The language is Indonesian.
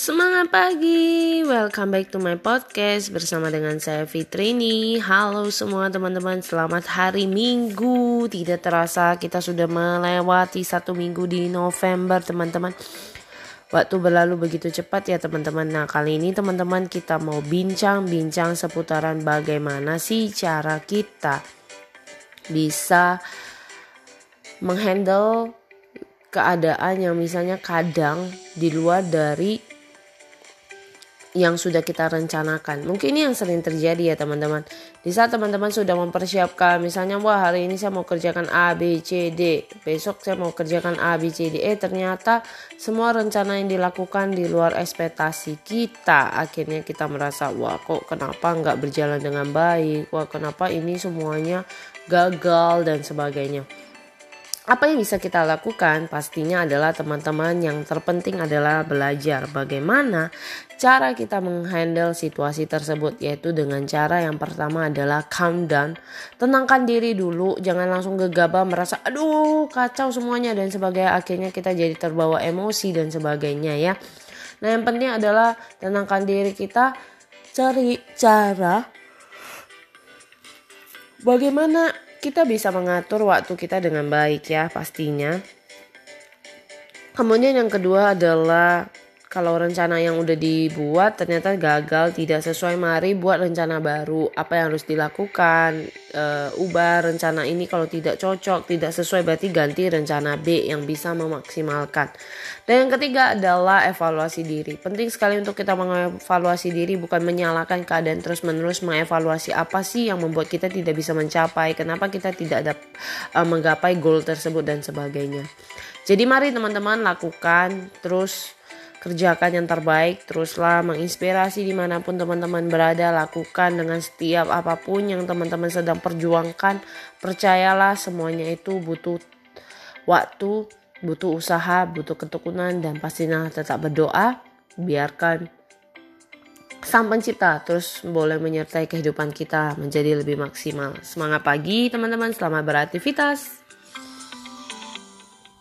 Semangat pagi, welcome back to my podcast bersama dengan saya Fitrini. Halo semua teman-teman, selamat hari Minggu. Tidak terasa kita sudah melewati satu minggu di November teman-teman. Waktu berlalu begitu cepat ya teman-teman. Nah kali ini teman-teman kita mau bincang-bincang seputaran bagaimana sih cara kita bisa menghandle keadaan yang misalnya kadang di luar dari yang sudah kita rencanakan. Mungkin ini yang sering terjadi ya teman-teman. Di saat teman-teman sudah mempersiapkan misalnya wah hari ini saya mau kerjakan A, B, C, D. Besok saya mau kerjakan A, B, C, D. Eh ternyata semua rencana yang dilakukan di luar ekspektasi kita. Akhirnya kita merasa wah kok kenapa nggak berjalan dengan baik. Wah kenapa ini semuanya gagal dan sebagainya apa yang bisa kita lakukan pastinya adalah teman-teman yang terpenting adalah belajar bagaimana cara kita menghandle situasi tersebut yaitu dengan cara yang pertama adalah calm down. Tenangkan diri dulu jangan langsung gegabah merasa aduh kacau semuanya dan sebagainya. Akhirnya kita jadi terbawa emosi dan sebagainya ya. Nah yang penting adalah tenangkan diri kita cari cara bagaimana kita bisa mengatur waktu kita dengan baik ya pastinya. Kemudian yang kedua adalah kalau rencana yang udah dibuat ternyata gagal tidak sesuai mari buat rencana baru. Apa yang harus dilakukan? E, ubah rencana ini kalau tidak cocok tidak sesuai berarti ganti rencana B yang bisa memaksimalkan. Dan yang ketiga adalah evaluasi diri. Penting sekali untuk kita mengevaluasi diri bukan menyalahkan keadaan terus menerus mengevaluasi apa sih yang membuat kita tidak bisa mencapai kenapa kita tidak ada e, menggapai goal tersebut dan sebagainya. Jadi mari teman-teman lakukan terus kerjakan yang terbaik, teruslah menginspirasi di mana pun teman-teman berada, lakukan dengan setiap apa pun yang teman-teman sedang perjuangkan. Percayalah semuanya itu butuh waktu, butuh usaha, butuh ketekunan, dan pastinya tetap berdoa. Biarkan Sang Pencipta terus boleh menyertai kehidupan kita menjadi lebih maksimal. Semangat pagi teman-teman, selamat beraktivitas.